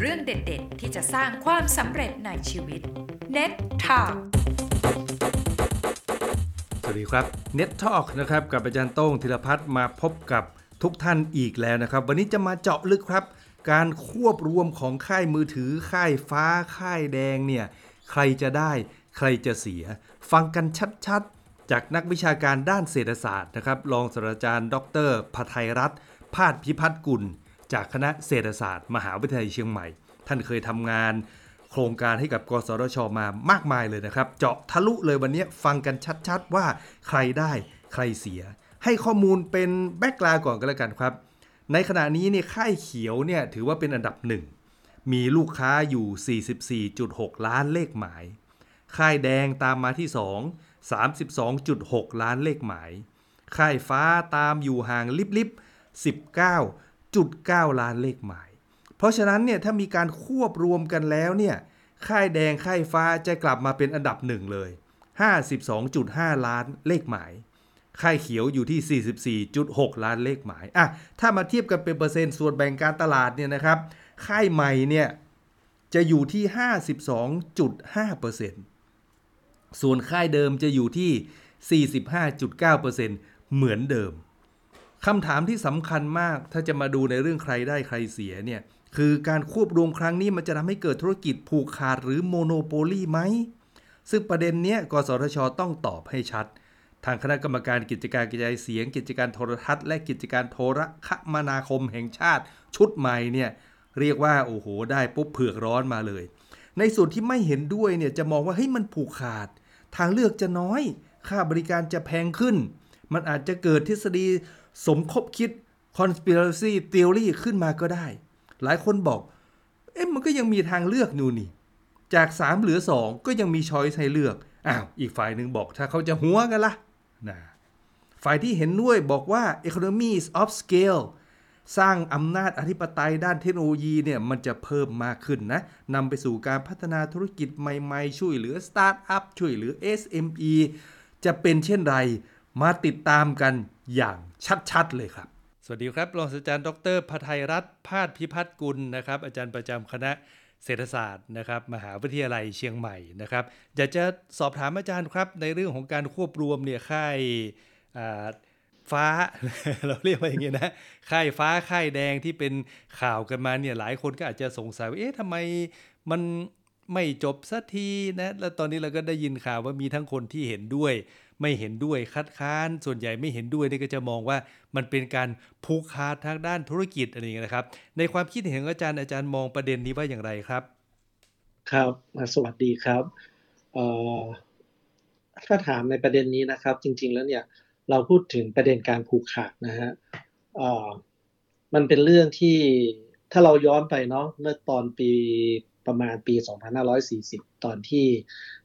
เรื่องเด็ดๆ ที่จะสร้างความสำเร็จในชีวิต Net Talk สวัสดีครับ Net Talk นะครับกับอาจารย์โต้งธีรพัฒน์มาพบกับทุกท่านอีกแล้วนะครับ วันนี้จะมาเจาะลึกครับ การควบรวมของค่ายมือถือค่ายฟ้าค่ายแดงเนี่ยใครจะได้ใครจะเสีย ฟังกันชัดๆ จากนักวิชาการด้านเศรษฐศาสตร์นะครับรองศาสตราจารย์ ดรพไทยรัตน์ พาดพิพัฒน์กุล จากคณะเศรษฐศาสตร์ มหาวิทยาลัยเชียงใหม่ ท่านเคยทำงาน โครงการให้กับกสทชมามากมายเลยนะครับ เจาะทะลุเลยวันนี้ฟังกันชัดๆ ว่าใครได้ใครเสีย ให้ข้อมูลเป็นแบ็กกราวก่อนก็แล้วกันครับ ในขณะนี้เนี่ยค่ายเขียวเนี่ยถือว่าเป็นอันดับหนึ่งมีลูกค้าอยู่ 44.6 ล้านเลขหมาย ค่ายแดงตามมาที่ 2 32.6 ล้านเลขหมาย ค่ายฟ้าตามอยู่ห่างลิบๆ 19.9 ล้านเลขหมาย เพราะฉะนั้นเนี่ยถ้ามีการควบรวมกันแล้วเนี่ยค่ายแดงค่ายฟ้าจะกลับมาเป็นอันดับหนึ่งเลย 52.5 ล้านเลขหมาย ค่ายเขียวอยู่ที่ 44.6 ล้านเลขหมายอะถ้ามาเทียบกันเป็นเปอร์เซ็นต์ส่วนแบ่งการตลาดเนี่ยนะครับ ค่ายใหม่เนี่ยจะอยู่ที่ 52.5%ส่วนค่ายเดิมจะอยู่ที่ 45.9%เหมือนเดิม คำถามที่สำคัญมากถ้าจะมาดูในเรื่องใครได้ใครเสียเนี่ยคือการควบรวมครั้งนี้มันจะทำให้เกิดธุรกิจผูกขาดหรือโมโนโปลีไหม ซึ่งประเด็นเนี้ยกสทช ต้องตอบให้ชัด ทางคณะกรรมการกิจการกระจายเสียง กิจการโทรทัศน์และกิจการโทรคมนาคมแห่งชาติ ชุดใหม่เนี่ยเรียกว่าโอ้โห ได้ปุ๊บเผือกร้อนมาเลย ในส่วนที่ไม่เห็นด้วยเนี่ยจะมองว่าเฮ้ยมันผูกขาด ทางเลือกจะน้อย ค่าบริการจะแพงขึ้น มันอาจจะเกิดทฤษฎี สมคบคิด conspiracy theory ขึ้นมาก็ได้ หลายคนบอก เอ๊ะมันก็ยังมีทางเลือกนู่นนี่ จาก 3 เหลือ 2 ก็ยังมีช้อยส์ให้เลือก อ้าว อีกฝ่ายหนึ่งบอกถ้าเขาจะหัวกันละนะฝ่ายที่เห็นด้วยบอกว่า economies of scale สร้างอำนาจอธิปไตยด้านเทคโนโลยีเนี่ยมันจะเพิ่มมากขึ้นนะนำไปสู่การพัฒนาธุรกิจใหม่ ๆ ช่วยเหลือสตาร์ทอัพช่วยเหลือ SME จะเป็นเช่นไร มาติดตามกันอย่างชัดๆเลยครับ สวัสดีครับรองศาสตราจารย์ดรพไทยรัตน์พาดพิพัฒน์กุลนะครับ อาจารย์ประจำคณะเศรษฐศาสตร์นะครับมหาวิทยาลัยเชียงใหม่นะครับอยากจะสอบถามอาจารย์ครับ ในเรื่องของการควบรวมเนี่ยค่ายฟ้าเราเรียกว่าอย่างนี้นะค่ายฟ้าค่ายแดงที่เป็นข่าวกันมาเนี่ยหลายคนก็อาจจะสงสัยว่าเอ๊ะทำไมมันไม่จบสักทีนะแล้วตอนนี้เราก็ได้ยินข่าวว่ามีทั้งคนที่เห็นด้วย ไม่เห็นด้วยคัดค้าน ส่วนใหญ่ไม่เห็นด้วยนี่ก็จะมองว่ามันเป็นการผูกขาดทางด้านธุรกิจอะไรอย่างนี้นะครับ ในความคิดเห็นของอาจารย์อาจารย์มองประเด็นนี้ว่าอย่างไรครับ ครับสวัสดีครับถ้าถามในประเด็นนี้นะครับ จริง ๆ แล้วเนี่ยเราพูดถึงประเด็นการผูกขาดนะฮะมันเป็นเรื่องที่ถ้าเราย้อนไปเนาะเมื่อตอนปี ประมาณปี 2540 ตอนที่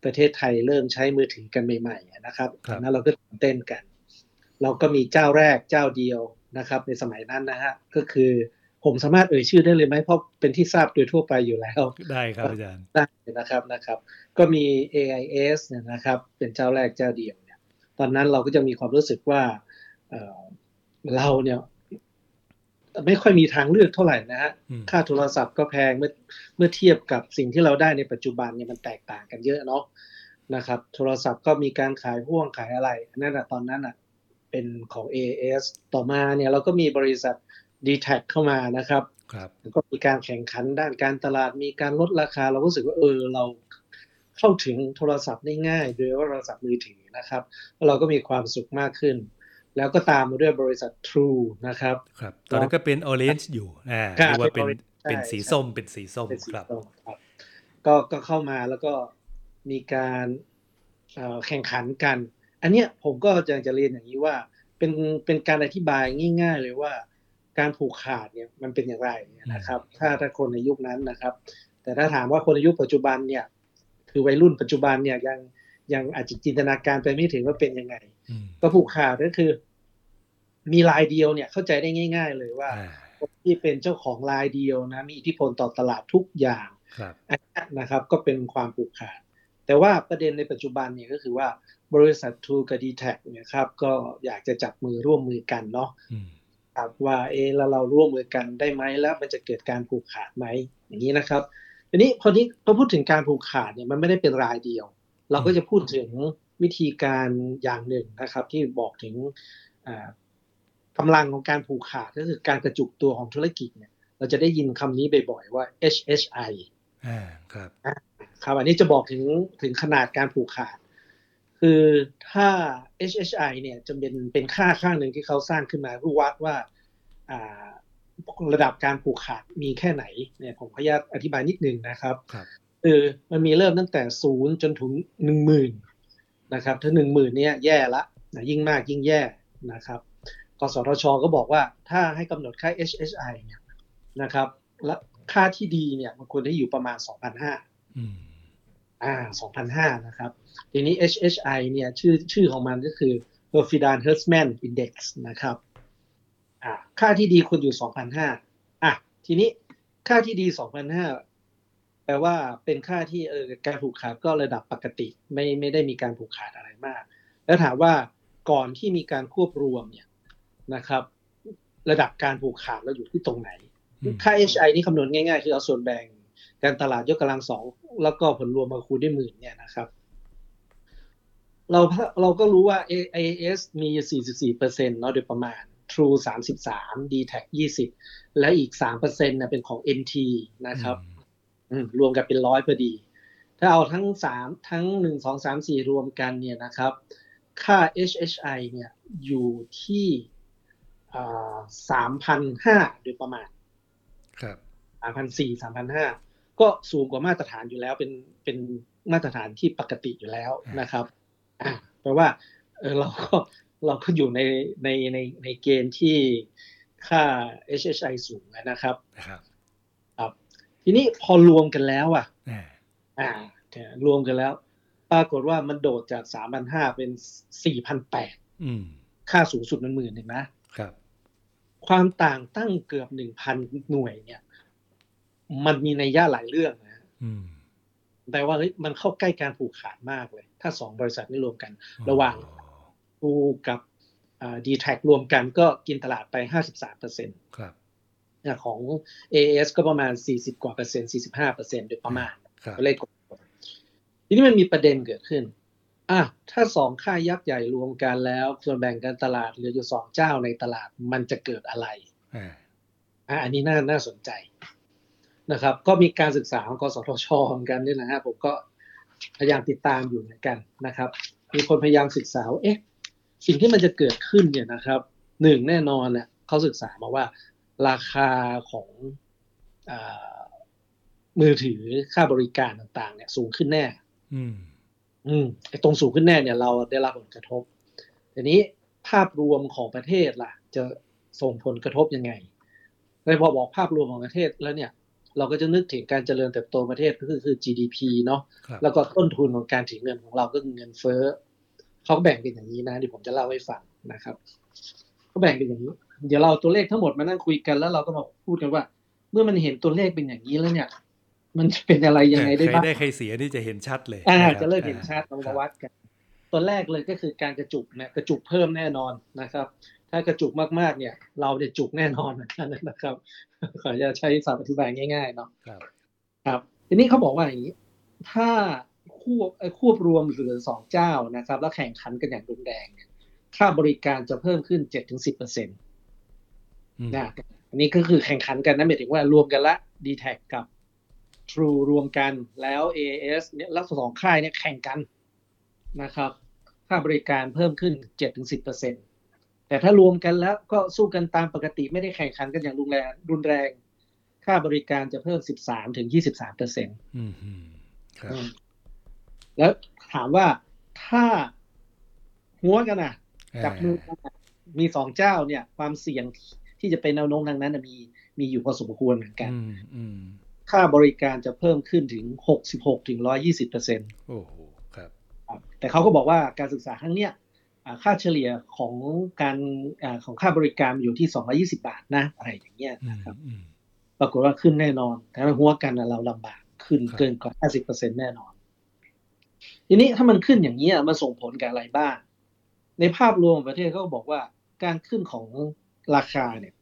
ประเทศไทยเริ่มใช้มือถือกันใหม่ๆนะครับตอนนั้นเราก็ตื่นเต้นกัน เราก็มีเจ้าแรกเจ้าเดียวนะครับ ในสมัยนั้นนะฮะก็คือผมสามารถเอ่ยชื่อได้เลยไหมเพราะเป็นที่ทราบโดยทั่วไปอยู่แล้ว ได้ครับอาจารย์ได้นะครับนะครับ ก็มี AIS เนี่ยนะครับ เป็นเจ้าแรกเจ้าเดียวเนี่ย ตอนนั้นเราก็จะมีความรู้สึกว่าเเราเนี่ย ไม่ค่อยมีทางเลือกเท่าไหร่นะฮะค่าโทรศัพท์ก็แพงเมื่อเมื่อเทียบกับสิ่งที่เราได้ในปัจจุบันเนี่ยมันแตกต่างกันเยอะเนาะนะครับ โทรศัพท์ก็มีการขายพ่วงขายอะไรนั่นแหะตอนนั้นอะเป็นของ AS ต่อมาเนี่ยเราก็มีบริษัท d t แทเข้ามานะครับครับก็มีการแข่งขันด้านการตลาดมีการลดราคา เราก็รู้สึกว่าเออเราเข้าถึงโทรศัพท์ได้ง่าย โดยว่าโทรศัพท์มือถือนะครับ เราก็มีความสุขมากขึ้น แล้วก็ตามมาด้วยบริษัท True นะครับ ครับ ตอนนั้นก็เป็น Orange อยู่อ่าหรือว่าเป็นเป็นสีส้มเป็นสีส้มครับ ก็ก็เข้ามาแล้วก็มีการแข่งขันกัน อันเนี้ยผมก็จะจะเรียนอย่างนี้ว่า เป็นเป็นการอธิบายง่าย ๆ เลยว่า การผูกขาดเนี่ยมันเป็นอย่างไรนะครับ ถ้าถ้าคนในยุคนั้นนะครับ แต่ถ้าถามว่าคนในยุคปัจจุบันเนี่ย คือวัยรุ่นปัจจุบันเนี่ยยังยังอาจจะจินตนาการไปไม่ถึงว่าเป็นยังไง ก็ผูกขาดก็คือ มีลายเดียวเนี่ยเข้าใจได้ง่าย ๆ เลยว่าคนที่เป็นเจ้าของลายเดียวนะมีอิทธิพลต่อตลาดทุกอย่างนะครับก็เป็นความผูกขาด แต่ว่าประเด็นในปัจจุบันเนี่ยก็คือว่าบริษัททูกับดีแท็เนี่ยครับก็อยากจะจับมือร่วมมือกันเนาะครับว่าเออแล้วเราร่วมมือกันได้ไหมแล้วมันจะเกิดการผูกขาดไหมอย่างนี้นะครับทีนี้พอที่พอพูดถึงการผูกขาดเนี่ยมันไม่ได้เป็นรายเดียว เราก็จะพูดถึงวิธีการอย่างหนึ่งนะครับ ที่บอกถึงอ่า กำลังของการผูกขาดก็คือการกระจุกตัวของธุรกิจเนี่ยเราจะได้ยินคำนี้บ่อยๆว่า HHI อ่าครับครับอันนี้จะบอกถึงถึงขนาดการผูกขาด คือถ้า HHI เนี่ยจะเป็นเป็นค่าข้างหนึ่งที่เขาสร้างขึ้นมาเพื่อวัดว่าอ่าระดับการผูกขาดมีแค่ไหนเนี่ยผมขออนุญาตอธิบายนิดนึงนะครับครับคือมันมีเริ่มตั้งแต่ศูนย์จนถึงหนึ่งหมื่นนะครับถ้าหนึ่งหมื่นเนี่ยแย่ละนะยิ่งมากยิ่งแย่นะครับ กสทช ก็บอกว่าถ้าให้กำหนดค่า HHI เนี่ยนะครับ และค่าที่ดีเนี่ยมันควรที่อยู่ประมาณ 2,500อืมอ่า2,500 นะครับ ทีนี้ HHI เนี่ยชื่อชื่อของมันก็คือ Herfidan Hertzman Index นะครับอ่าค่าที่ดีควรอยู่ 2,500อะทีนี้ค่าที่ดี 2,500 แปลว่าเป็นค่าที่เออการผูกขาดก็ระดับปกติ ไม่ไม่ได้มีการผูกขาดอะไรมาก แล้วถามว่าก่อนที่มีการควบรวมเนี่ย นะครับ ระดับการผูกขาดเราอยู่ที่ตรงไหนอืมค่า HI นี่คำนวณง่ายๆ คือเอาส่วนแบ่งการตลาดยกกำลังสองแล้วก็ผลรวมมาคูณด้วยหมื่นเนี่ยนะครับ เราเราก็รู้ว่า AIS มี 44เปอร์เซ็นต์เนาะโดยประมาณ True 33 d t a c 20 และอีก3เปอร์เซ็นต์นะเป็นของ NT นะครับอืมรวมกันเป็นร้อยพอดี ถ้าเอาทั้งสามทั้งหนึ่งสองสามสี่รวมกันเนี่ยนะครับ ค่า HHI เนี่ยอยู่ที่ สามพันห้าโดยประมาณ ครับสามพันสี่สามพันห้าก็สูงกว่ามาตรฐานอยู่แล้วเป็นเป็นมาตรฐานที่ปกติอยู่แล้วนะครับอ่าแปลว่าเออเราก็เราก็อยู่ในในในในเกณฑ์ที่ค่า HHI สูงนะครับนะครับครับทีนี้พอรวมกันแล้วอะอ่าอ่าแต่รวมกันแล้ว ปรากฏว่ามันโดดจาก3,500เป็น4,800อืมค่าสูงสุดมันหมื่นหนึ่งนะครับ ความต่างตั้งเกือบ1,000หน่วยเนี่ย มันมีในยย่าหลายเรื่องนะอืมแต่ว่าเฮ้ยมันเข้าใกล้การผูกขาดมากเลย ถ้าสองบริษัทนี้รวมกัน ระหว่างกูกับดีแท็รวมกันก็กินตลาดไป 53เปอร์เซ็นต์ครับของ AS ก็ประมาณ 40 กว่าเปอร์เซ็นต์45เปอร์เซ็นต์โดยประมาณครับเลขกลมๆทีนี้มันมีประเด็นเกิดขึ้น อะถ้าสองค่ายยักษ์ใหญ่รวมกันแล้ว ส่วนแบ่งการตลาดเหลืออยู่สองเจ้าในตลาดมันจะเกิดอะไรอ่าอะอันนี้น่าน่าสนใจนะครับ ก็มีการศึกษาของกสทชเหมือนกันนี่นะฮะผมก็พยายามติดตามอยู่เหมือนกันนะครับ มีคนพยายามศึกษาว่าเอ๊ะสิ่งที่มันจะเกิดขึ้นเนี่ยนะครับหนึ่งแน่นอนเนี่ยเขาศึกษามาว่า ราคาของอามือถือค่าบริการต่าง ๆ เนี่ย สูงขึ้นแน่ อืมอืมไอ้ตรงสูงขึ้นแน่เนี่ยเราได้รับผลกระทบทีนี้ภาพรวมของประเทศล่ะ จะส่งผลกระทบยังไงในพอบอกภาพรวมของประเทศแล้วเนี่ย เราก็จะนึกถึงการเจริญเติบโตประเทศก็คือคือ GDP เนาะครับแล้วก็ต้นทุนของการถือเงินของเราก็คือเงินเฟ้อเขาแบ่งเป็นอย่างนี้นะเดี๋ยวผมจะเล่าให้ฟังนะครับเขาแบ่งเป็นอย่างนี้เดี๋ยวเราเอาตัวเลขทั้งหมดมานั่งคุยกันแล้วเราก็มาพูดกันว่า เมื่อมันเห็นตัวเลขเป็นอย่างนี้แล้วเนี่ย มันจะเป็นอะไรยังไงได้ใครบ้างได้ใครเสียนี่จะเห็นชัดเลยอ่านะครับจะเริ่มเห็นชัดเราครัมาบวัดกันตัวแรกเลยก็คือการกระจุกนะกระจุกเพิ่มแน่นอนนะครับ ถ้ากระจุกมากๆเนี่ย เราจะจุกแน่นอนเหมือนกันนะครับขอจะใช้ศัพท์อธิบายง่าย ๆ เนาะครับ ครับทีนี้เขาบอกว่าอย่างนี้ ถ้าควบเอ่อควบรวมเหลือสองเจ้านะครับ แล้วแข่งขันกันอย่างรุนแรงเนี่ยค่าบริการจะเพิ่มขึ้นเจ็ดถึงสิบเปอร์เซ็นต์อืมนะอันนี้ก็คือแข่งขันกันนะหมายถึงว่ารวมกันละ d t แทกับ True รวมกันแล้ว AS เนี่ยแล้วสองค่ายเนี่ยแข่งกันนะครับ ค่าบริการเพิ่มขึ้นเจ็ดถึงสิบเปอร์เซ็นต์แต่ถ้ารวมกันแล้วก็สู้กันตามปกติไม่ได้แข่งขันกันอย่างรุนแรงรุนแรง ค่าบริการจะเพิ่ม 13ถึง23เปอร์เซ็นต์อืมอืมครับแล้วถามว่าถ้าหัวกันอะจับมืออ่ากันอะมีสองเจ้าเนี่ย ความเสี่ยงที่จะเป็นแนวโน้มทางนั้นนะมีมีอยู่พอสมควรเหมือนกันอืมอืม ค่าบริการจะเพิ่มขึ้นถึง 66ถึง120เปอร์เซ็นต์โอ้โหครับแต่เขาก็บอกว่าการศึกษาครั้งเนี้ยอ่าค่าเฉลี่ยของการอาของค่าบริการอยู่ที่ 220 บาทนะ อะไรอย่างเงี้ยอืมนะครับอืมปรากฏว่าขึ้นแน่นอนแต่ถ้าหัวกันน่ะเราลำบากขึ้นครับเกินกว่า 50%แน่นอน ทีนี้ถ้ามันขึ้นอย่างนี้ยมันส่งผลกับอะไรบ้าง ในภาพรวมของประเทศเขาก็บอกว่าการขึ้นของราคาเนี่ย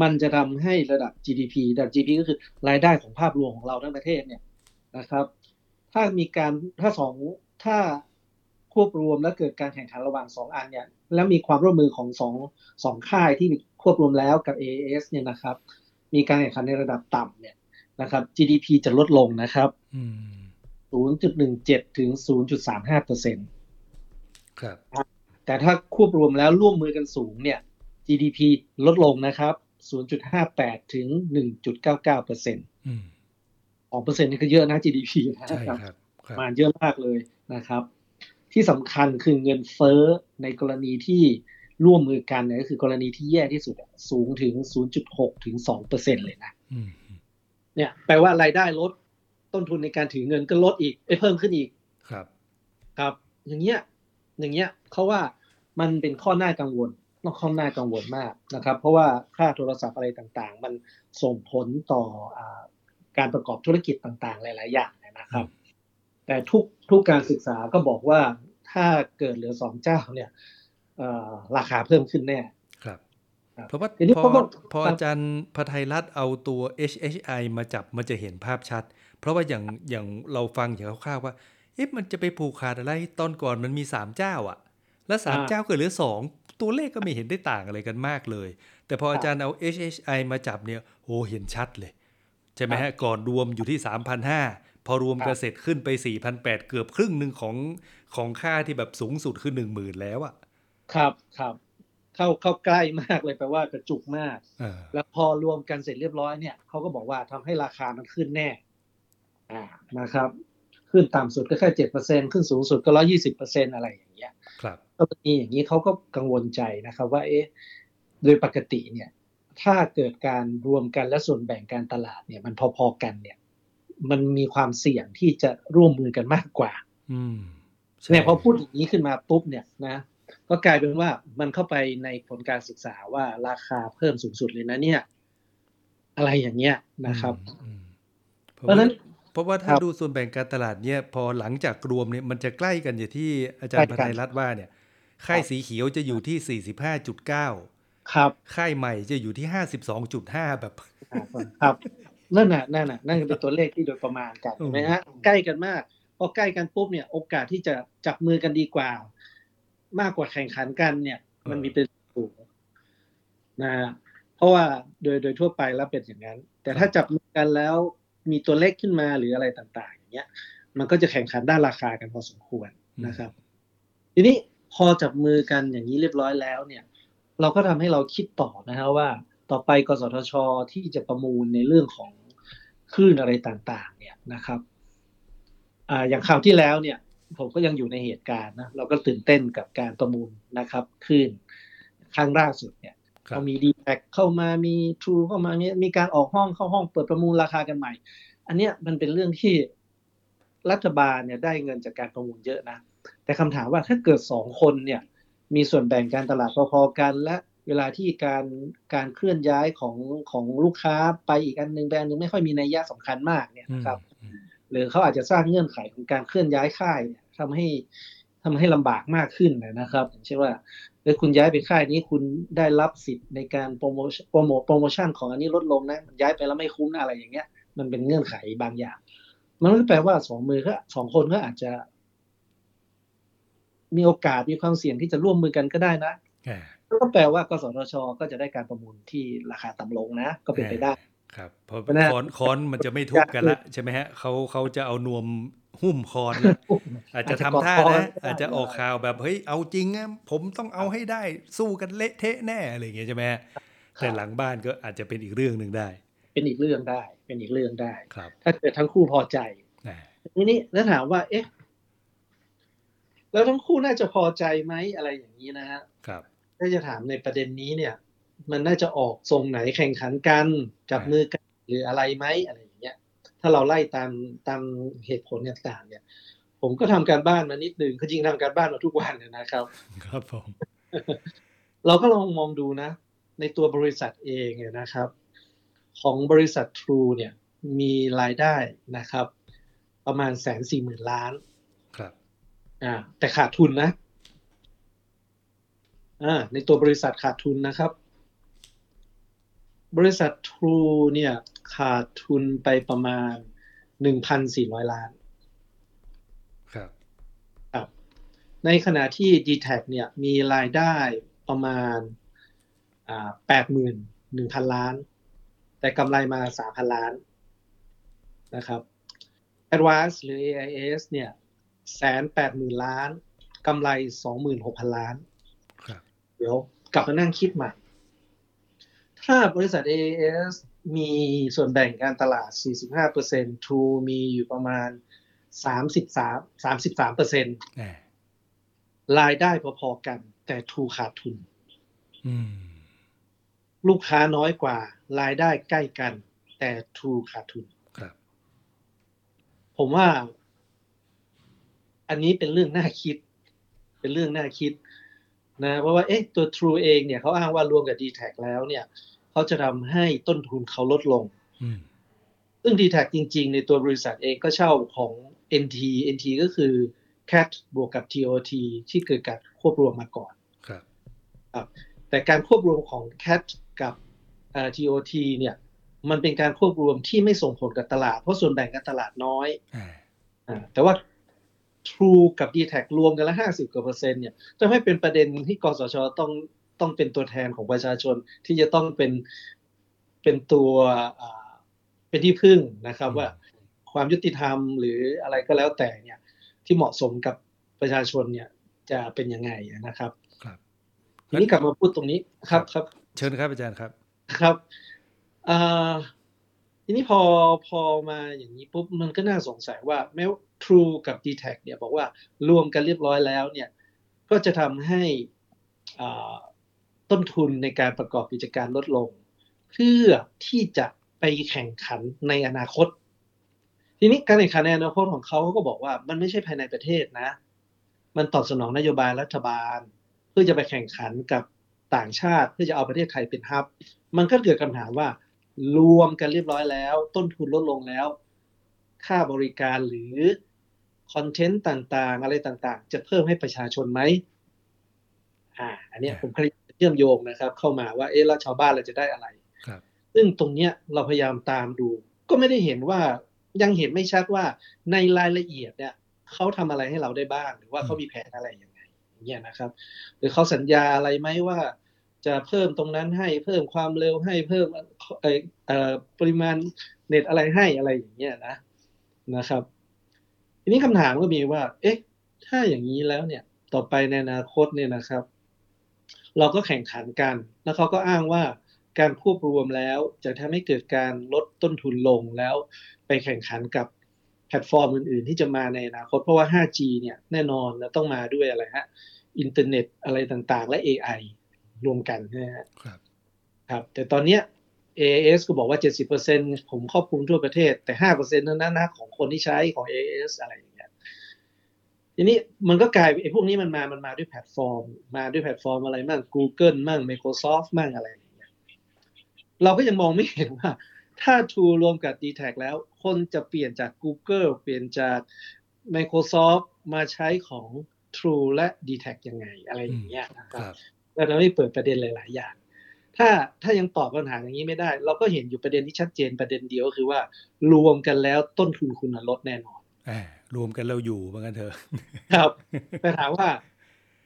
มันจะทำให้ระดับ GDP ระดับ GDP ก็คือรายได้ของภาพรวมของเราทั้งประเทศเนี่ยนะครับ ถ้ามีการถ้าสองถ้าควบรวมแล้วเกิดการแข่งขันระหว่างสองอันเนี่ยแล้วมีความร่วมมือของสองสองค่ายที่ควบรวมแล้วกับ AAS เนี่ยนะครับ มีการแข่งขันในระดับต่ำเนี่ยนะครับ GDP จะลดลงนะครับอืม0.17 ถึง 0.35เปอร์เซ็นต์ครับ แต่ถ้าควบรวมแล้วร่วมมือกันสูงเนี่ย GDP ลดลงนะครับ 0.58 ถึง 1.99เปอร์เซ็นต์อืม2เปอร์เซ็นต์นี่ก็เยอะนะ GDP นะใช่ครับครับคปรับระมาณเยอะมากเลยนะครับ ที่สำคัญคือเงินเฟ้อในกรณีที่ร่วมมือกันเนี่ยก็คือกรณีที่แย่ที่สุดอะสูงถึง 0.6 ถึง2เปอร์เซ็นต์เลยนะอืมเนี่ยแปลว่ารายได้ลดต้นทุนในการถือเงินก็ลดอีกเอ้ยเพิ่มขึ้นอีกครับ ครับ อย่างเงี้ย อย่างเงี้ยเขาว่ามันเป็นข้อหน้ากังวล ต้องข้อหน้ากังวลมากนะครับ เพราะว่าค่าโทรศัพท์อะไรต่างๆ มันส่งผลต่ออาการประกอบธุรกิจต่างๆ หลาย ๆ อย่างนะครับ แต่ทุกทุกการศึกษาก็บอกว่าถ้าเกิดเหลือสองเจ้าเนี่ยเอ่อราคาเพิ่มขึ้นแน่ครับครับเพราะว่าทีนี้พอเพราะว่าพออาจารย์พไทยรัฐเอาตัว HHI มาจับมันจะเห็นภาพชัด เพราะว่าอย่างอย่างเราฟังอย่างคร่าวๆว่าเอ๊ะมันจะไปผูกขาดอะไรตอนก่อนมันมีสามเจ้าอะ แล้วสามอ่าเจ้าก็เหลือสองตัวเลขก็ไม่เห็นได้ต่างอะไรกันมากเลย แต่พอครับอาจารย์เอา HHI มาจับเนี่ยโอ้เห็นชัดเลย ใช่ไหมครัฮะบก่อนรวมอยู่ที่ 3,500 พอรวมครับกันเสร็จขึ้นไป 4,800 เกือบครึ่งหนึ่งของของค่าที่แบบสูงสุดคือ 10,000 แล้วอะครับครับเข้าเข้าใกล้มากเลยแปลว่ากระจุกมากเออแล้วพอรวมกันเสร็จเรียบร้อยเนี่ยเขาก็บอกว่าทำให้ราคามันขึ้นแน่อ่านะครับ ขึ้นต่ำสุดก็แค่เจ็ดเปอร์เซ็นขึ้นสูงสุดก็ร้อยี่สิบเปอร์เซ็นอะไรอย่าง เงี้ยครับกรณีอย่างนี้เขาก็กังวลใจนะครับว่าเอ๊ะโดยปกติเนี่ยถ้าเกิดการรวมกันและส่วนแบ่งการตลาดเนี่ยมันพอๆกันเนี่ย มันมีความเสี่ยงที่จะร่วมมือกันมากกว่า อืมใช่เนี่ยพอพูดอย่างนี้ขึ้นมาปุ๊บเนี่ยนะก็กลายเป็นว่ามันเข้าไปในผลการศึกษาว่าราคาเพิ่มสูงสุดเลยนะเนี่ย อะไรอย่างเงี้ยนะครับอืมเพราะฉะนั้น เพราะว่าถ้าครับดูส่วนแบ่งการตลาดเนี่ยพอหลังจากรวมเนี่ยมันจะใกล้กันอย่างที่อาจารย์ใกพล้กันไทยรัฐว่าเนี่ยค่ายครับสีเขียวจะอยู่ที่ 45.9 ครับ ค่ายใหม่จะอยู่ที่ 52.5 แบบ ครับ นั่นน่ะ นั่นน่ะ นั่นเป็นตัวเลขที่โดยประมาณกันอืมเห็นไหมฮะ ใกล้กันมาก พอใกล้กันปุ๊บเนี่ย โอกาสที่จะจับมือกันดีกว่า มากกว่าแข่งขันกันเนี่ย มันมีเป็นสูงนะ เพราะว่าโดยโดยทั่วไปแล้วเป็นอย่างนั้น แต่ถ้าจับมือกันแล้ว มีตัวเลขขึ้นมาหรืออะไรต่างๆ อย่างเงี้ย มันก็จะแข่งขันด้านราคากันพอสมควรนะครับ ทีนี้พอจับมือกันอย่างนี้เรียบร้อยแล้วเนี่ย เราก็ทำให้เราคิดต่อนะฮะว่า ต่อไปกสทชที่จะประมูลในเรื่องของคลื่นอะไรต่าง ๆ เนี่ยนะครับอ่าอย่างคราวที่แล้วเนี่ย ผมก็ยังอยู่ในเหตุการณ์นะเราก็ตื่นเต้นกับการประมูลนะครับคลื่นครั้งล่าสุดเนี่ย ครับพอมีดีแท็เข้ามามีทรูเข้ามามีมีการออกห้องเข้าห้องเปิดประมูลราคากันใหม่ อันเนี้ยมันเป็นเรื่องที่รัฐบาลเนี่ยได้เงินจากการประมูลเยอะนะ แต่คำถามว่าถ้าเกิดสองคนเนี่ยมีส่วนแบ่งการตลาดพอๆกัน และเวลาที่การการเคลื่อนย้ายของของลูกค้าไปอีกอันหนึ่งไปอันหนึ่งไม่ค่อยมีนัยยะสำคัญมากเนี่ยนะครับอืมหรือเขาอาจจะสร้างเงื่อนไขของการเคลื่อนย้ายค่ายเนี่ยทำให้ทำให้ลำบากมากขึ้นนะครับอย่างเช่นว่า เออคุณย้ายไปค่ายนี้คุณได้รับสิทธิ์ในการโปรโมชั่นโปรโมโปรโมชั่นของอันนี้ลดลงนะย้ายไปแล้วไม่คุ้มนะอะไรอย่างเงี้ย มันเป็นเงื่อนไขบางอย่าง มันก็แปลว่าสองมือก็สองคนก็อาจจะ มีโอกาสมีความเสี่ยงที่จะร่วมมือกันก็ได้นะอ่าก็แปลว่ากสทชก็จะได้การประมูลที่ราคาต่ำลงนะ ก็เป็นไปได้ ครับเพราะเพราะฉะนั้นค้อนค้อนมันจะไม่ทุบกันละใช่ไหมฮะเขาเขาจะเอานวม หุ้มคอนละอาจจะทำท่านะอาจจะออกข่าวแบบเฮ้ยเอาจริงนะผมต้องเอาให้ได้สู้กันเละเทะแน่อะไรอย่างเงี้ยใช่ไหมฮะแต่หลังบ้านก็อาจจะเป็นอีกเรื่องหนึ่งได้ เป็นอีกเรื่องได้ เป็นอีกเรื่องได้ครับ ถ้าเกิดทั้งคู่พอใจอ่าทีนี้แล้วถามว่า เอ๊ะแล้วทั้งคู่น่าจะพอใจไหมอะไรอย่างนี้นะฮะครับถ้าจะถามในประเด็นนี้เนี่ย มันน่าจะออกทรงไหนแข่งขันกันจับมือกันหรืออะไรไหมอะไรอย่างเงี้ย ถ้าเราไล่ตามตามเหตุผลต่างๆ เนี่ย ผมก็ทำการบ้านมานิดนึงคือจริงทำการบ้านมาทุกวันเลยนะครับ ครับผม เราก็ลองมองดูนะ ในตัวบริษัทเองเนี่ยนะครับ ของบริษัท True เนี่ยมีรายได้นะครับ ประมาณแสนสี่หมื่นล้านครับอ่าแต่ขาดทุนนะอ่าในตัวบริษัทขาดทุนนะครับ บริษัท True เนี่ยขาดทุนไปประมาณ1,400ล้าน ครับ ครับ ในขณะที่ d t แทเนี่ยมีรายได้ประมาณอ่า81,000ล้าน แต่กำไรมา3,000ล้านนะครับ Advance หรือ AIS เนี่ยแสนแปดหมื่นล้านกำไร26,000ล้านครับเดี๋ยวกลับมานั่งคิดใหม่ ถ้าบริษัท AAS มีส่วนแบ่งการตลาด 45% True มีอยู่ประมาณ 33 33%แหมรายได้พอๆกัน แต่ True ขาดทุนอืมลูกค้าน้อยกว่า รายได้ใกล้กัน แต่ True ขาดทุนครับผมว่า อันนี้เป็นเรื่องน่าคิด เป็นเรื่องน่าคิด นะเพราะว่าเอ๊ะตัว True เองเนี่ยเขาอ้างว่ารวมกับ d t แทแล้วเนี่ยเขาจะทำให้ต้นทุนเขาลดลงอืมซึ่ง d t แทจริง ๆ ในตัวบริษัทเองก็เช่าของ NT NT ก็คือ CAT บวกกับ TOT ที่เกิดการควบรวมมาก่อนครับครับแต่การควบรวมของ CAT กับเอ่อ TOT เนี่ยมันเป็นการควบรวมที่ไม่ส่งผลกับตลาด เพราะส่วนแบ่งการตลาดน้อยอ่าอ่าแต่ว่า True กับ d t แทรวมกันละห้าสิบกว่าเปอร์เซ็นต์เนี่ยจะไม่เป็นประเด็นที่กสชต้องต้องเป็นตัวแทนของประชาชนที่จะต้องเป็นเป็นตัวอ่าเป็นที่พึ่งนะครับว่าความยุติธรรมหรืออะไรก็แล้วแต่เนี่ยที่เหมาะสมกับประชาชนเนี่ยจะเป็นยังไงนะครับ ครับทีนี้กลับมาพูดตรงนี้ครับครับ เชิญครับอาจารย์ครับครับอ่า ทีนี้พอพอมาอย่างนี้ปุ๊บมันก็น่าสงสัยว่าแม้ว่า True กับ d t แทเนี่ยบอกว่ารวมกันเรียบร้อยแล้วเนี่ยก็จะทำให้ต้นทุนในการประกอบกิจการลดลง เพื่อที่จะไปแข่งขันในอนาคต ทีนี้การแข่งขันในอนาคตของเขาเขาก็บอกว่ามันไม่ใช่ภายในประเทศนะ มันตอบสนองนโยบายรัฐบาล เพื่อจะไปแข่งขันกับต่างชาติ เพื่อจะเอาประเทศไทยเป็นฮับ มันก็เกิดคำถามว่า รวมกันเรียบร้อยแล้ว ต้นทุนลดลงแล้ว ค่าบริการหรือคอนเทนต์ต่างๆ อะไรต่างๆ จะเพิ่มให้ประชาชนไหมอ่า อันเนี้ยผมพยายามเชื่อมโยงนะครับ เข้ามาว่าเอ๊ะแล้วชาวบ้านเราจะได้อะไรครับ ซึ่งตรงเนี้ยเราพยายามตามดู ก็ไม่ได้เห็นว่ายังเห็นไม่ชัดว่าในรายละเอียดเนี่ยเขาทำอะไรให้เราได้บ้าง หรือว่าเขามีแผนอะไรยังไงอย่างเงี้ยนะครับ หรือเขาสัญญาอะไรไหมว่า จะเพิ่มตรงนั้นให้เพิ่มความเร็วให้เพิ่มปริมาณเน็ตอะไรให้อะไรอย่างเงี้ยนะนะครับ ทีนี้คำถามก็มีว่า เอ๊ะ ถ้าอย่างนี้แล้วเนี่ย ต่อไปในอนาคตเนี่ยนะครับ เราก็แข่งขันกัน แล้วเขาก็อ้างว่าการควบรวมแล้วจะทำให้เกิดการลดต้นทุนลงแล้วไปแข่งขันกับแพลตฟอร์มอื่น ๆ ที่จะมาในอนาคต เพราะว่า 5G เนี่ยแน่นอนแล้วต้องมาด้วยอะไรฮะอินเทอร์เน็ตอะไรต่างๆ และ AI รวมกันนะฮะครับครับ แต่ตอนเนี้ย AIS ก็บอกว่า 70%ผมครอบคลุมทั่วประเทศ แต่5%เท่านั้นนะของคนที่ใช้ของ AIS อะไรอย่างเงี้ยทีนี้มันก็กลายเป็นไอ้พวกนี้มันมามันมาด้วยแพลตฟอร์ม มาด้วยแพลตฟอร์มอะไรมั่ง Google มั่ง Microsoft มั่งอะไรอย่างเงี้ยเราก็ยังมองไม่เห็นว่า ถ้า True รวมกับ dtac แล้ว คนจะเปลี่ยนจาก Google เปลี่ยนจาก Microsoft มาใช้ของ True และ d t แทยังไงอะไรอย่างเงี้ยนะคครับรับ แล้วเราไม่เปิดประเด็นหลาย ๆ อย่าง ถ้าถ้ายังตอบปัญหาอย่างนี้ไม่ได้ เราก็เห็นอยู่ประเด็นที่ชัดเจนประเด็นเดียวก็คือว่า รวมกันแล้วต้นทุนคุณน่ะลดแน่นอนอ่ารวมกันเราอยู่เหมือนกันเถอะครับแต่ถามว่า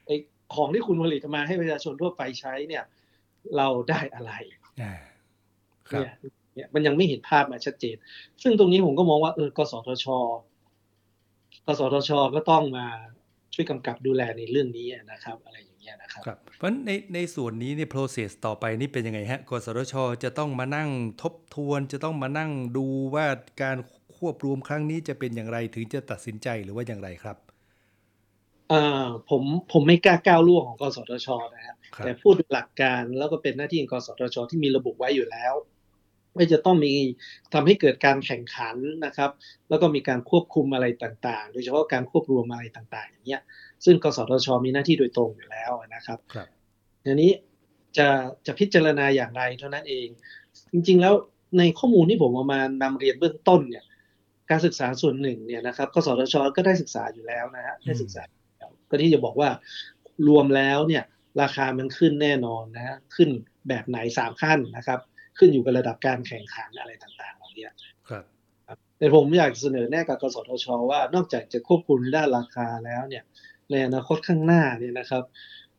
ไอ้ของที่คุณผลิตมาให้ประชาชนทั่วไปใช้เนี่ย เราได้อะไรอ่าครับเนี่ยเนี่ยมันยังไม่เห็นภาพมาชัดเจน ซึ่งตรงนี้ผมก็มองว่าเออกสทชกสทชก็ต้องมาช่วยกำกับดูแลในเรื่องนี้นะครับ อะไรอย่า งเงี้ยนะครับครับเพราะฉะนั้นในในส่วนนี้เนี่ย process ต่อไปนี่เป็นยังไงฮะกสทช จะต้องมานั่งทบทวน จะต้องมานั่งดูว่าการควบรวมครั้งนี้จะเป็นอย่างไรถึงจะตัดสินใจหรือว่าอย่างไรครับอ่าผมผมไม่กล้าก้าวล่วงของกสทชนะครับครับแต่พูดหลักการแล้วก็เป็นหน้าที่ของกสทช ที่มีระบุไว้อยู่แล้ว ว่าจะต้องมีทำให้เกิดการแข่งขันนะครับ แล้วก็มีการควบคุมอะไรต่างๆ โดยเฉพาะการควบรวมอะไรต่างๆ อย่างเงี้ย ซึ่งกสทชมีหน้าที่โดยตรงอยู่แล้วนะครับครับทีนี้จะจะพิจารณาอย่างไรเท่านั้นเอง จริงๆแล้วในข้อมูลที่ผมเอามานำเรียนเบื้องต้นเนี่ย การศึกษาส่วนหนึ่งเนี่ยนะครับกสทชก็ได้ศึกษาอยู่แล้วนะฮะได้ศึกษาอยู่แล้วก็ที่จะบอกว่ารวมแล้วเนี่ยราคามันขึ้นแน่นอนนะฮะขึ้นแบบไหนสามขั้นนะครับ ขึ้นอยู่กับระดับการแข่งขันอะไรต่างๆเหล่านี้ครับแต่ผมอยากเสนอแนะกับกสทช ว่านอกจากจะควบคุมด้านราคาแล้วเนี่ยในอนาคตข้างหน้าเนี่ยนะครับ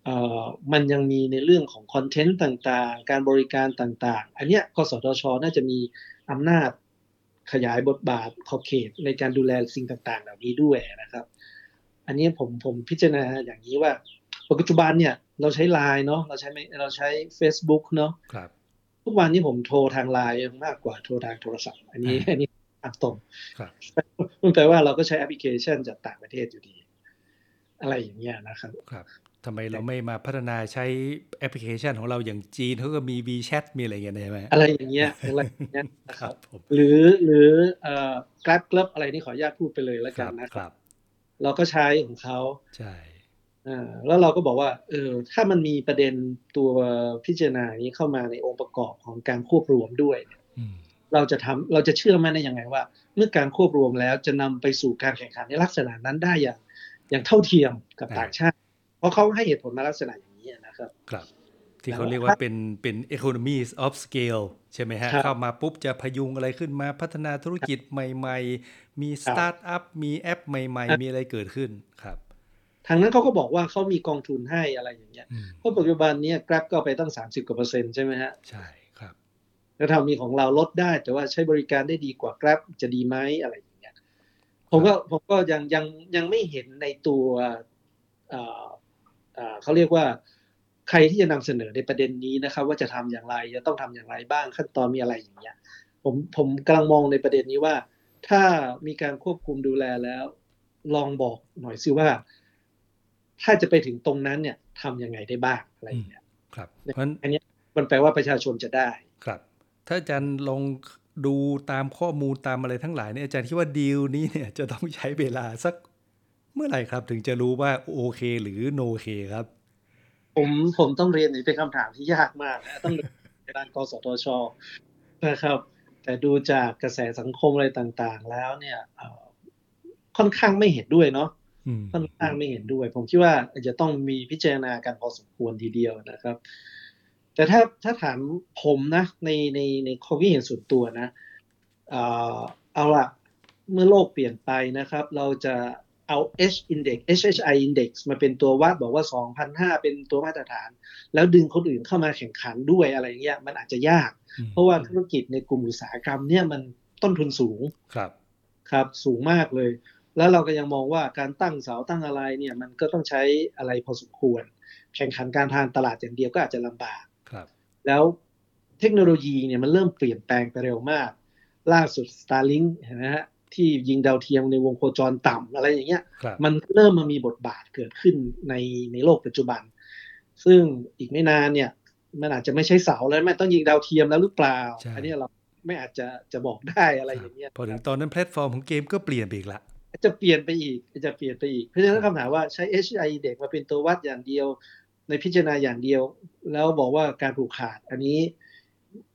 เอ่อมันยังมีในเรื่องของคอนเทนต์ต่างๆ การบริการต่างๆ อันเนี้ยกสทช น่าจะมีอำนาจขยายบทบาทขอบเขตในการดูแลสิ่งต่างๆ เหล่านี้ด้วยนะครับ อันนี้ผมผมพิจารณาอย่างนี้ว่าปัจจุบันเนี่ยเราใช้ไลน์เนาะเราใช้ไม่เราใช้ Facebook เนาะครับ ทุกวันนี้ผมโทรทางไลน์มากกว่าโทรทางโทรศัพท์ อันนี้อันนี้อักตรงครับมันแปลว่าเราก็ใช้แอปพลิเคชันจากต่างประเทศอยู่ดี อะไรอย่างเงี้ยนะครับครับทำไมเราไม่มาพัฒนาใช้แอปพลิเคชันของเราอย่างจีนเขาก็มี WeChat มีอะไรอย่างเงี้ยใช่ไหมอะไรอย่างเงี้ยอะไรอย่างเงี้ยนะคครัรับบผมหรือหรือเอ่อ Grab Club อะไรนี่ขออนุญาตพูดไปเลยแล้วคกัรันบนะคครับรับ เราก็ใช้ของเขาใช่อ่า แล้วเราก็บอกว่าเออถ้ามันมีประเด็นตัวพิจารณานี้เข้ามาในองค์ประกอบของการควบรวมด้วยอืมเราจะทำเราจะเชื่อมั่นได้ยังไงว่า เมื่อการควบรวมแล้วจะนำไปสู่การแข่งขันในลักษณะนั้นได้อย่างอย่างเท่าเทียมกับต่างชาติ เพราะเขาให้เหตุผลมาลักษณะอย่างนี้นะครับ ครับ ที่เขาเรียกว่าเป็นเป็น economies of scale ใช่ไหมฮะครับเข้ามาปุ๊บจะพยุงอะไรขึ้นมาพัฒนาธุรกิจใหม่ ๆ มีสตาร์ทอัพมีแอปใหม่ ๆ มีอะไรเกิดขึ้นครับ ทางนั้นเขาก็บอกว่าเขามีกองทุนให้อะไรอย่างเงี้ยอืมเพราะปัจจุบันเนี้ Grab ก็ไปตั้ง 30กว่าเปอร์เซ็นต์ใช่ไหมฮะใช่ครับแล้วถ้ามีของเราลดได้ แต่ว่าใช้บริการได้ดีกว่า Grab จะดีไหมอะไรอย่างเงี้ยผมก็ผมก็ยังยังยังไม่เห็นในตัวเอ่อเอ่อเขาเรียกว่าใครที่จะนำเสนอในประเด็นนี้นะครับ ว่าจะทำอย่างไรจะต้องทำอย่างไรบ้างขั้นตอนมีอะไรอย่างเงี้ยผมผมกำลังมองในประเด็นนี้ว่า ถ้ามีการควบคุมดูแลแล้ว ลองบอกหน่อยสิว่า ถ้าจะไปถึงตรงนั้นเนี่ยทำยังไงได้บ้างอะไรอย่างเงี้ยครับเพราะฉะนั้นอันเนี้ยมันแปลว่าประชาชนจะได้ครับ ถ้าอาจารย์ลองดูตามข้อมูลตามอะไรทั้งหลายเนี่ยอาจารย์คิดว่าดีลนี้เนี่ยจะต้องใช้เวลาสักเมื่อไหร่ครับ ถึงจะรู้ว่าโอเค หรือโนโอเคครับ ผมผมต้องเรียนนี่เป็นคำถามที่ยากมากนะต้องเรียนในด้านกสทชนะครับ แต่ดูจากกระแสสังคมอะไรต่างๆ แล้วเนี่ยเอ่อค่อนข้างไม่เห็นด้วยเนาะ อืมค่อนข้างไม่เห็นด้วย ผมคิดว่าจะต้องมีพิจารณากันพอสมควรทีเดียวนะครับ แต่ถ้าถ้าถามผมนะ ในในในความคิดเห็นส่วนตัวนะเอ่อเอาละเมื่อโลกเปลี่ยนไปนะครับ เราจะเอา H index HHI index มาเป็นตัววัดบอกว่า 2,005 เป็นตัวมาตรฐาน แล้วดึงคนอื่นเข้ามาแข่งขันด้วยอะไรเงี้ยมันอาจจะยากอืมเพราะว่าธุรกิจในกลุ่มอุตสาหกรรมเนี่ยมันต้นทุนสูงครับ ครับสูงมากเลย แล้วเราก็ยังมองว่าการตั้งเสาตั้งอะไรเนี่ยมันก็ต้องใช้อะไรพอสมควร แข่งขันการทางตลาดอย่างเดียวก็อาจจะลำบากครับ แล้วเทคโนโลยีเนี่ยมันเริ่มเปลี่ยนแปลงไปเร็วมาก ล่าสุด Starlink เห็นไหมฮะที่ยิงดาวเทียมในวงโคจรต่ำอะไรอย่างเงี้ยครับมันเริ่มมามีบทบาทเกิดขึ้นในในโลกปัจจุบัน ซึ่งอีกไม่นานเนี่ยมันอาจจะไม่ใช่เสาแล้วไม่ต้องยิงดาวเทียมแล้วหรือเปล่าใช่อันนี้เราไม่อาจจะจะบอกได้อะไรอย่างเงี้ยพอถึงตอนนั้นแพลตฟอร์มของเกมก็เปลี่ยนไปอีกละ จะเปลี่ยนไปอีกจะเปลี่ยนไปอีก เพราะฉะนั้นคำถามว่าใช้ HI เด็กมาเป็นตัววัดอย่างเดียว ในพิจารณาอย่างเดียว แล้วบอกว่าการผูกขาด อันนี้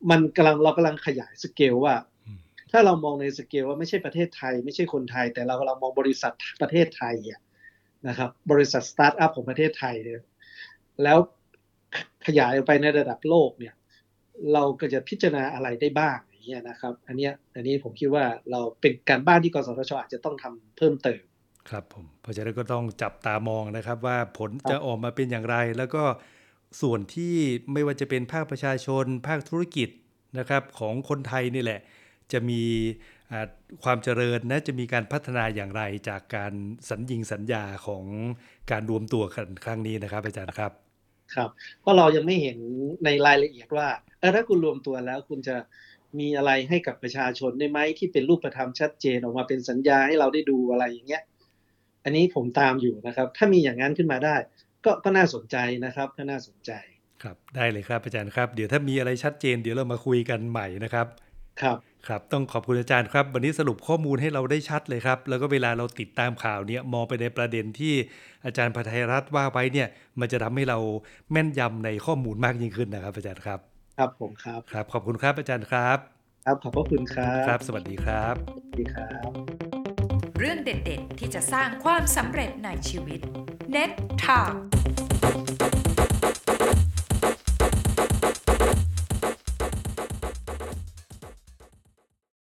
มันกำลังเรากำลังขยายสเกลว่าอืมถ้าเรามองในสเกลว่าไม่ใช่ประเทศไทย ไม่ใช่คนไทย แต่เรากำลังมองบริษัทประเทศไทยอะนะครับ บริษัทสตาร์ทอัพของประเทศไทยเนี่ยแล้วขยายออกไปในระดับโลกเนี่ย เราก็จะพิจารณาอะไรได้บ้างอย่าง เงี้ยนะครับ อันเนี้ยอันนี้ผมคิดว่าเราเป็นการบ้านที่กสทชอาจจะต้องทำเพิ่มเติมครับผมเพราะฉะนั้นก็ต้องจับตามองนะครับ ว่าผลจะออกมาเป็นอย่างไร แล้วก็ส่วนที่ไม่ว่าจะเป็นภาคประชาชน ภาคธุรกิจนะครับของคนไทยนี่แหละ จะมีอ่าความเจริญนะจะมีการพัฒนาอย่างไรจากการสัญญิงสัญญาของการรวมตัวกันครั้งนี้นะครับอาจารย์ครับ ครับ เพราะเรายังไม่เห็นในรายละเอียดว่าเออถ้าคุณรวมตัวแล้วคุณจะ มีอะไรให้กับประชาชนได้ไหมที่เป็นรูปธรรมชัดเจนออกมาเป็นสัญญาให้เราได้ดูอะไรอย่างเงี้ย อันนี้ผมตามอยู่นะครับ ถ้ามีอย่างนั้นขึ้นมาได้ ก็ก็น่าสนใจนะครับก็น่าสนใจครับได้เลยครับอาจารย์ครับ เดี๋ยวถ้ามีอะไรชัดเจน เดี๋ยวเรามาคุยกันใหม่นะครับครับครับต้องขอบคุณอาจารย์ครับ วันนี้สรุปข้อมูลให้เราได้ชัดเลยครับ แล้วก็เวลาเราติดตามข่าวเนี่ยมองไปในประเด็นที่อาจารย์พัทยรัตน์ว่าไว้เนี่ยมันจะทำให้เราแม่นยำในข้อมูลมากยิ่งขึ้นนะครับ อาจารย์ครับ ครับผมครับ ครับ ขอบคุณครับอาจารย์ครับ ครับ ขอบพระคุณครับ ครับ สวัสดีครับ สวัสดีครับ เรื่องเด็ด ๆ ที่จะสร้างความสำเร็จในชีวิตเน็ต Talk